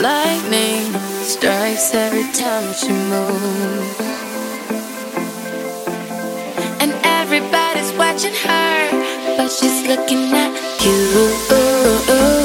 lightning strikes every time she moves. And everybody's watching her, but she's looking at you.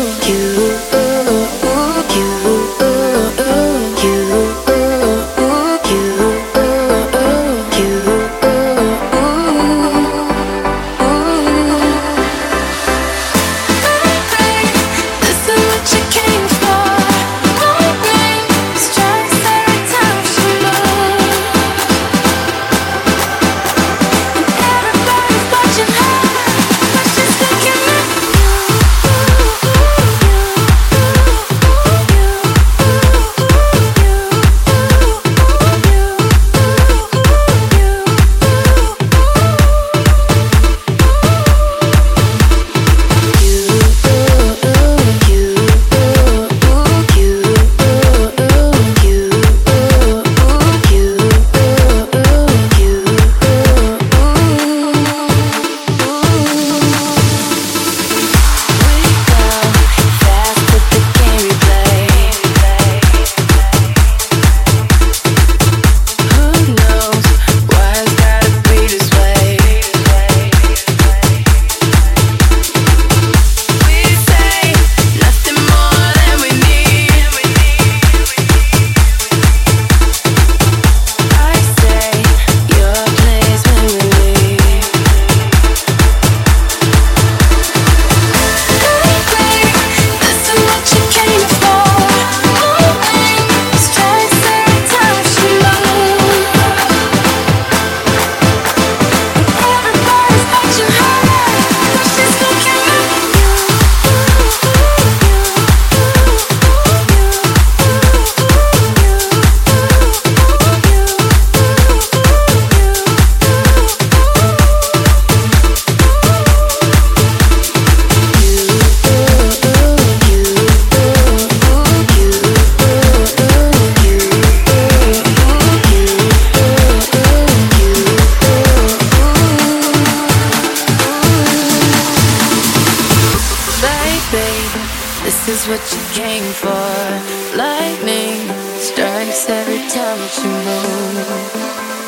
For. Lightning strikes every time that you move.